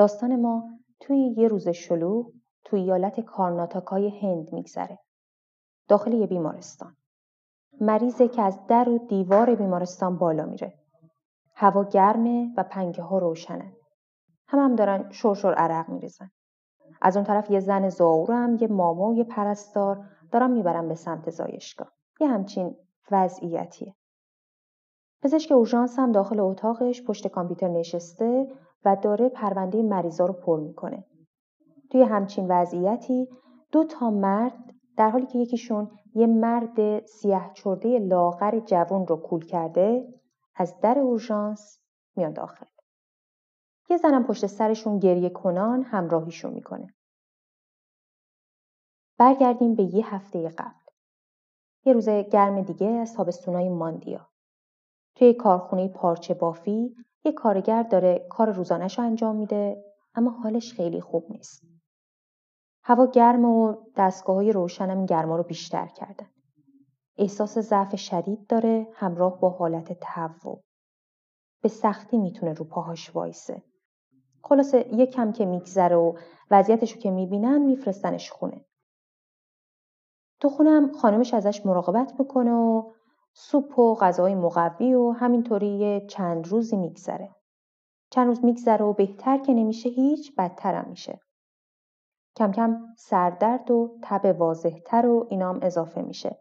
داستان ما توی یه روز شلوغ توی ایالت کارناتاکای هند میگذره. داخل یه بیمارستان. مریضه که از در و دیوار بیمارستان بالا میره. هوا گرمه و پنکه ها روشنن. هم هم دارن شرشر عرق میریزن. از اون طرف یه زن زاورم یه ماما و یه پرستار دارن می‌برن به سمت زایشگاه. یه همچین وضعیتیه. پزشک اورژانس هم داخل اتاقش پشت کامپیوتر نشسته و داره پرونده مریضا رو پر می‌کنه. توی همچین وضعیتی دو تا مرد در حالی که یکیشون یه مرد سیاه چرده لاغر جوون رو کول کرده از در اورژانس میان داخل. یه زنم پشت سرشون گریه کنان همراهیشون می‌کنه. برگردیم به یه هفته قبل. یه روز گرم دیگه از تابستونای ماندیا. توی کارخونه پارچه بافی یه کارگر داره کار روزانش رو انجام میده اما حالش خیلی خوب نیست. هوا گرم و دستگاه های روشنم گرما رو بیشتر کردن. احساس ضعف شدید داره همراه با حالت تهوع. به سختی می‌تونه رو پاهاش وایسه. خلاصه یه کم که میگذره و وضعیتش رو که می‌بینن میفرستنش خونه. تو خونم خانمش ازش مراقبت می‌کنه و سوپ و غذای مقوی و همینطوری چند روزی میگذره. چند روز میگذره و بهتر که نمیشه هیچ بدترم میشه. کم کم سردرد و تب واضحتر و اینام اضافه میشه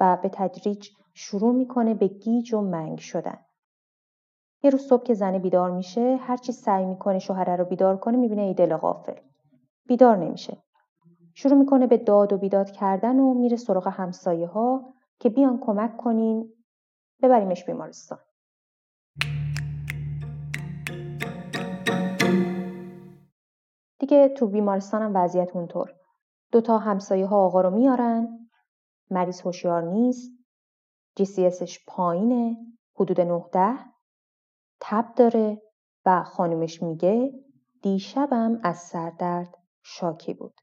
و به تدریج شروع می‌کنه به گیج و منگ شدن. یه روز صبح که زنه بیدار میشه هرچی سعی می‌کنه شوهره رو بیدار کنه می‌بینه ای دل غافل. بیدار نمیشه. شروع می‌کنه به داد و بیداد کردن و میره سراغ همسایه ها که بیان کمک کنین ببریمش بیمارستان. دیگه تو بیمارستانم وضعیت اونطور. دوتا همسایه ها آقا رو میارن مریض هوشیار نیست GCSش پایینه حدود 19 تب داره و خانومش میگه دیشبم از سردرد شاکی بود.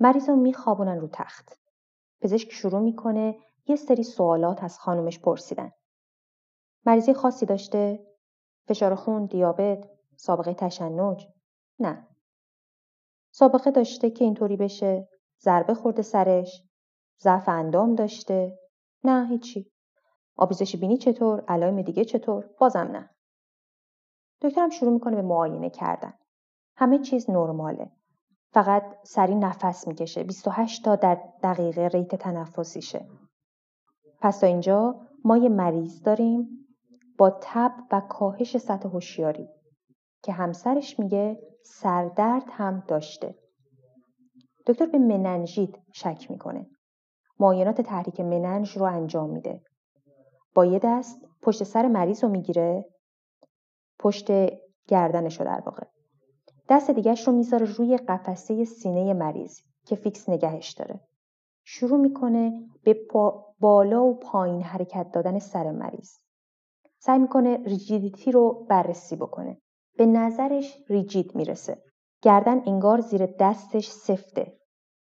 مریض رو میخوابونن رو تخت. پزشک شروع می‌کنه یه سری سوالات از خانومش پرسیدن. مریضی خاصی داشته؟ فشار خون، دیابت، سابقه تشنج؟ نه. سابقه داشته که اینطوری بشه؟ ضربه خورده سرش؟ ضعف اندام داشته؟ نه هیچی. آبیزش بینی چطور؟ علائم دیگه چطور؟ بازم نه. دکترم شروع می‌کنه به معاینه کردن. همه چیز نرماله. فقط سری نفس می‌کشه. 28 تا در دقیقه ریت تنفسیشه. پس تا اینجا ما یه مریض داریم با تب و کاهش سطح هوشیاری که همسرش میگه سردرد هم داشته. دکتر به مننژیت شک می‌کنه. معاینات تحریک مننژ رو انجام میده. با یه دست پشت سر مریض رو می‌گیره پشت گردنش رو در واقع. دست دیگهش رو می‌ذاره روی قفسه سینه مریض که فیکس نگهش داره. شروع می‌کنه به بالا و پایین حرکت دادن سر مریض. سعی می‌کنه rigidity رو بررسی بکنه. به نظرش rigid می‌رسه. گردن انگار زیر دستش سفته.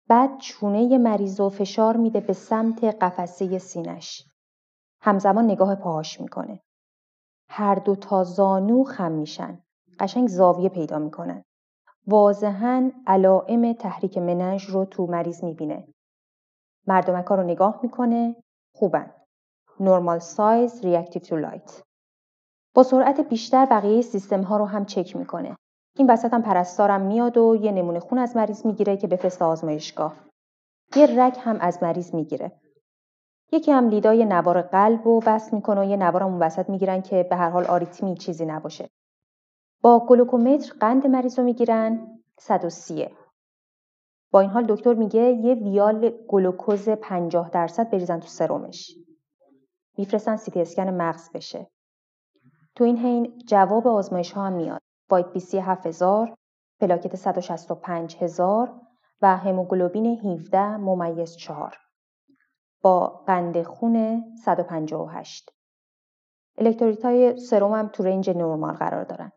بعد چونه مریض و فشار میده به سمت قفسه سینش. همزمان نگاه پاهاش می‌کنه. هر دو تا زانو خم میشن. قشنگ زاویه پیدا می‌کنن. واضحا علائم تحریک مننژ رو تو مریض می‌بینه. مردمک ها رو نگاه می‌کنه خوبن. normal size reactive to light. با سرعت بیشتر بقیه سیستم ها رو هم چک می‌کنه. این وسط هم پرستارم میاد و یه نمونه خون از مریض می‌گیره که بفرسته آزمایشگاه. یه رگ هم از مریض می‌گیره. یکی هم لیدای نوار قلب و وصل می‌کنه و یه نوارم اون وسط می‌گیرن که به هر حال آریتمی چیزی نباشه. با گلوکومتر قند مریض رو می‌گیرن. 130 با این حال دکتر میگه یه ویال گلوکوز 50 درصد بریزن تو سرمش میفرستن سیتی اسکن مغز بشه. تو این حین جواب آزمایش ها هم میاد. white BC 7000 پلاکت 165000 و هموگلوبین 17 ممیز 4 با قند خون 158 الکترولیت های سرم هم تو range نرمال قرار دارن.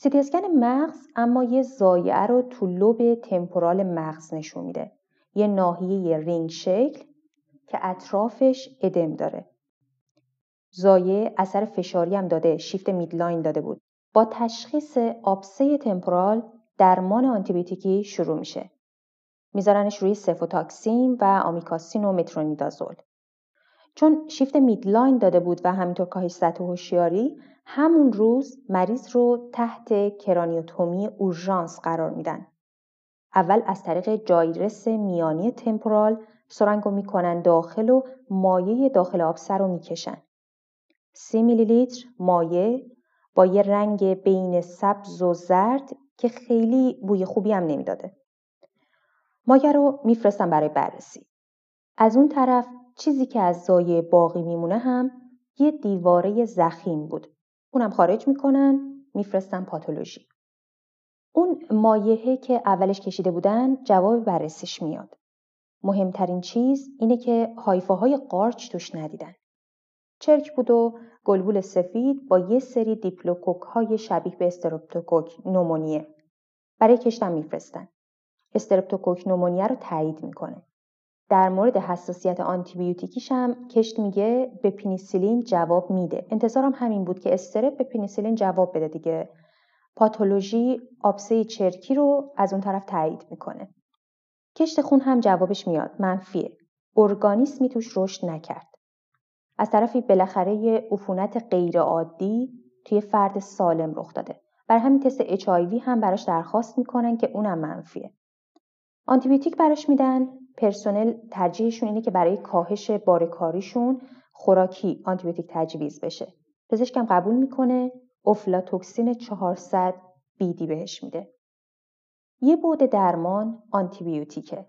سیتی اسکن مغز اما یه ضایعه رو تو لوب تمپورال مغز نشون میده. یه ناحیه رینگ شکل که اطرافش ادم داره. ضایعه اثر فشاری هم داده، shift midline داده بود. با تشخیص آبسه تمپورال درمان آنتیبیوتیکی شروع میشه. میذارنش روی سفوتاکسین و آمیکاسین و مترونیدازول. چون shift midline داده بود و همینطور کاهش سطح هوشیاری همون روز مریض رو تحت کرانیوتومی اورژانس قرار میدن. اول از طریق جایرس میانی تمپورال سرنگو می‌کنن داخل و مایه داخل آبسه رو می‌کشن. سی میلی لیتر مایه با یه رنگ بین سبز و زرد که خیلی بوی خوبی هم نمی‌داده. مایه رو میفرستن برای بررسی. از اون طرف چیزی که از زایه باقی میمونه هم یه دیواره زخیم بود. اونم خارج می‌کنن میفرستن پاتولوژی. اون مایعه که اولش کشیده بودن جواب بررسیش میاد. مهمترین چیز اینه که hyphae های قارچ توش ندیدن. چرک بود و گلبول سفید با یه سری دیپلوکوک های شبیه به استرپتوکوک pneumoniae. برای کشت میفرستن. استرپتوکوک pneumoniae رو تایید می‌کنه. در مورد حساسیت آنتیبیوتیکیش هم کشت میگه به پنیسیلین جواب میده. انتظارم همین بود که strep به پنیسیلین جواب بده دیگه. پاتولوژی آبسه چرکی رو از اون طرف تایید می‌کنه. کشت خون هم جوابش میاد منفیه. ارگانیسمی توش رشد نکرد. از طرفی بالاخره یه عفونت غیرعادی توی فرد سالم رخ داده. بر همین تست اچ هم براش درخواست می‌کنن که اونم منفیه. آنتیبیوتیک براش میدن پرسنل ترجیحشون اینه که برای کاهش بارکاریشون خوراکی آنتیبیوتیک تجویز بشه. پزشکم قبول می‌کنه افلاتوکسین 400 بیدی بهش میده. یه بود درمان آنتیبیوتیکه.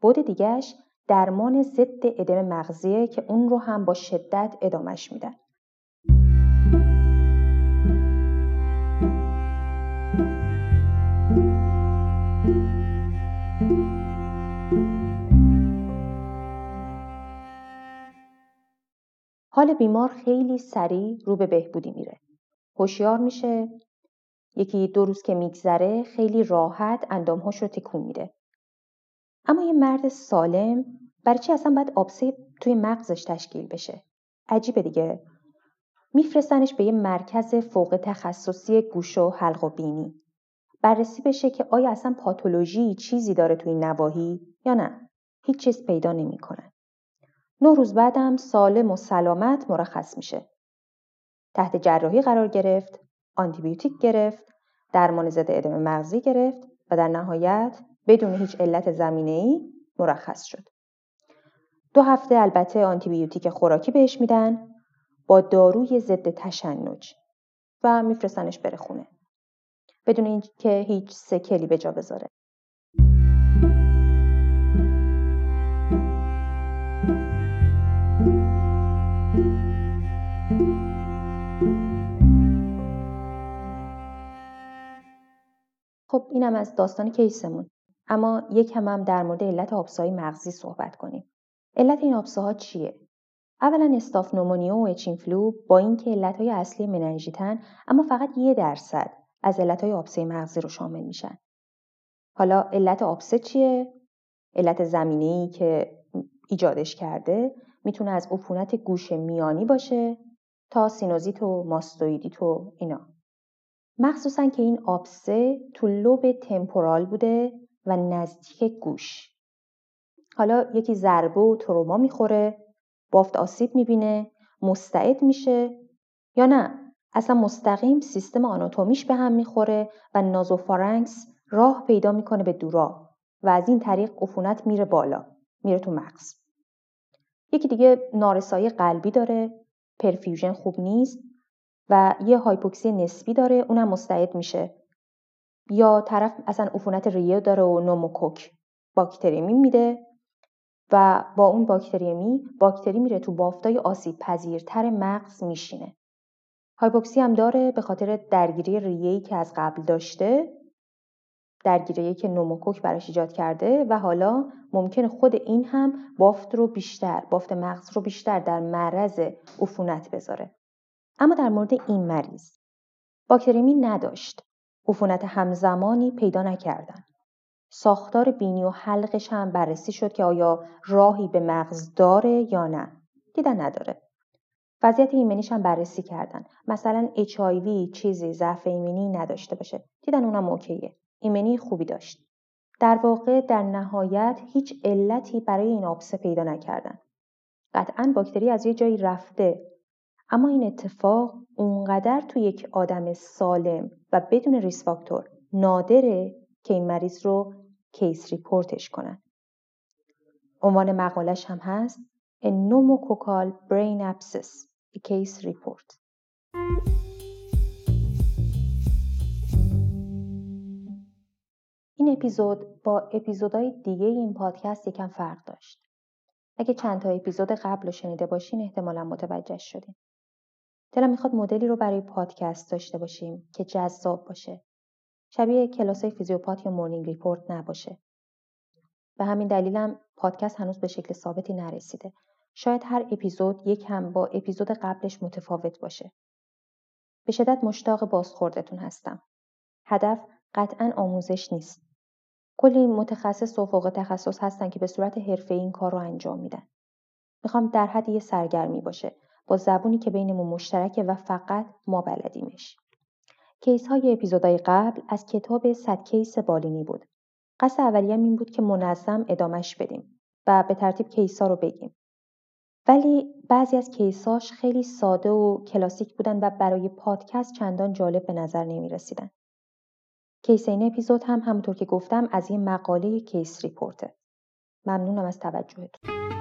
بود دیگهش درمان ضد ادم مغزیه که اون رو هم با شدت ادامش میدن. حال بیمار خیلی سریع رو به بهبودی میره. هوشیار میشه یکی دو روز که میگذره خیلی راحت اندامهاش رو تکون میده. اما یه مرد سالم برای چی اصلا باید آبسه توی مغزش تشکیل بشه؟ عجیبه دیگه. میفرستنش به یه مرکز فوق تخصصی گوش و حلق و بینی. بررسی بشه که آیا اصلا پاتولوژی چیزی داره توی این نواحی یا نه؟ هیچ چیز پیدا نمی‌کنن. نه روز بعدم سالم و سلامت مرخص میشه. تحت جراحی قرار گرفت، آنتیبیوتیک گرفت، درمان ضد ادم مغزی گرفت و در نهایت بدون هیچ علت زمینه ای مرخص شد. دو هفته البته آنتیبیوتیک خوراکی بهش میدن با داروی ضد تشنج و میفرستنش بره خونه. بدون اینکه هیچ سکلی به جا بذاره. خب اینم از داستان case مون. اما یکم در مورد علت آبسه‌های مغزی صحبت کنیم. علت این آبسه ها چیه؟ اولا strep pneumonia و H. influ با اینکه های اصلی مننژیتن اما فقط یه درصد از های آبسه مغزی رو شامل میشن. حالا علت آبسه چیه؟ علت زمینه‌ای که ایجادش کرده می‌تونه از عفونت گوش میانی باشه تا سینوزیت و ماستویدیت و اینا. مخصوصا که این آبسه تو لوب تمپورال بوده و نزدیک گوش. حالا یکی ضربه و تروما می‌خوره، بافت آسیب می‌بینه، مستعد میشه یا نه اصلا مستقیم سیستم آناتومیش به هم می‌خوره و نازوفارنکس راه پیدا می‌کنه به دورا و از این طریق عفونت میره بالا میره تو مغز یکی دیگه نارسایی قلبی داره perfusion خوب نیست و یه هایپوکسی نسبی داره اونم مستعد میشه. یا طرف اصلا عفونت ریه داره و نوموکوک باکتریمی میده و با اون باکتریمی باکتری میره تو بافتای آسیب پذیرتر مغز میشینه. هایپوکسی هم داره به خاطر درگیری ریه‌ای که از قبل داشته درگیری که نوموکوک براش ایجاد کرده و حالا ممکن خود این هم بافت رو بیشتر بافت مغز رو بیشتر در معرض عفونت بذاره. اما در مورد این مریض. باکتریمی نداشت. عفونت همزمانی پیدا نکردن. ساختار بینی و حلقش هم بررسی شد که آیا راهی به مغز داره یا نه. دیدن نداره. وضعیت ایمنیش هم بررسی کردن. مثلا HIV چیزی ضعف ایمنی نداشته باشه. دیدن اونم اوکیه. ایمنی خوبی داشت. در واقع در نهایت هیچ علتی برای این آبسه پیدا نکردن. قطعا باکتری از یه جایی رفته. اما این اتفاق اونقدر تو یک آدم سالم و بدون risk factor نادره که این مریض رو case report ش کنن. عنوان مقالش هم هست A pneumococcal brain abscess A case report. این اپیزود با اپیزودهای دیگه این پادکست یکم فرق داشت. اگه چند تا اپیزود قبل رو شنیده باشین احتمالا متوجه شدین. دلم می‌خواد مدلی رو برای پادکست داشته باشیم که جذاب باشه. شبیه کلاسای فیزیوپات یا morning report نباشه. به همین دلیلم پادکست هنوز به شکل ثابتی نرسیده. شاید هر اپیزود یکم با اپیزود قبلش متفاوت باشه. به شدت مشتاق بازخوردتون هستم. هدف قطعا آموزش نیست. کلی متخصص و فوق تخصص هستن که به صورت حرفه‌ای این کار رو انجام میدن. می‌خوام در حد یه سرگرمی باشه با زبونی که بینمون مشترکه و فقط ما بلدیمش. case های اپیزودهای قبل از کتاب صد case بالینی بود. قصد اولیم این بود که منظم ادامش بدیم و به ترتیب case ها رو بگیم. ولی بعضی از کیساش خیلی ساده و کلاسیک بودن و برای پادکست چندان جالب به نظر نمی رسیدن. کیس این اپیزود هم همونطور که گفتم از یه مقاله کیس ریپورته. ممنونم از توجهتون.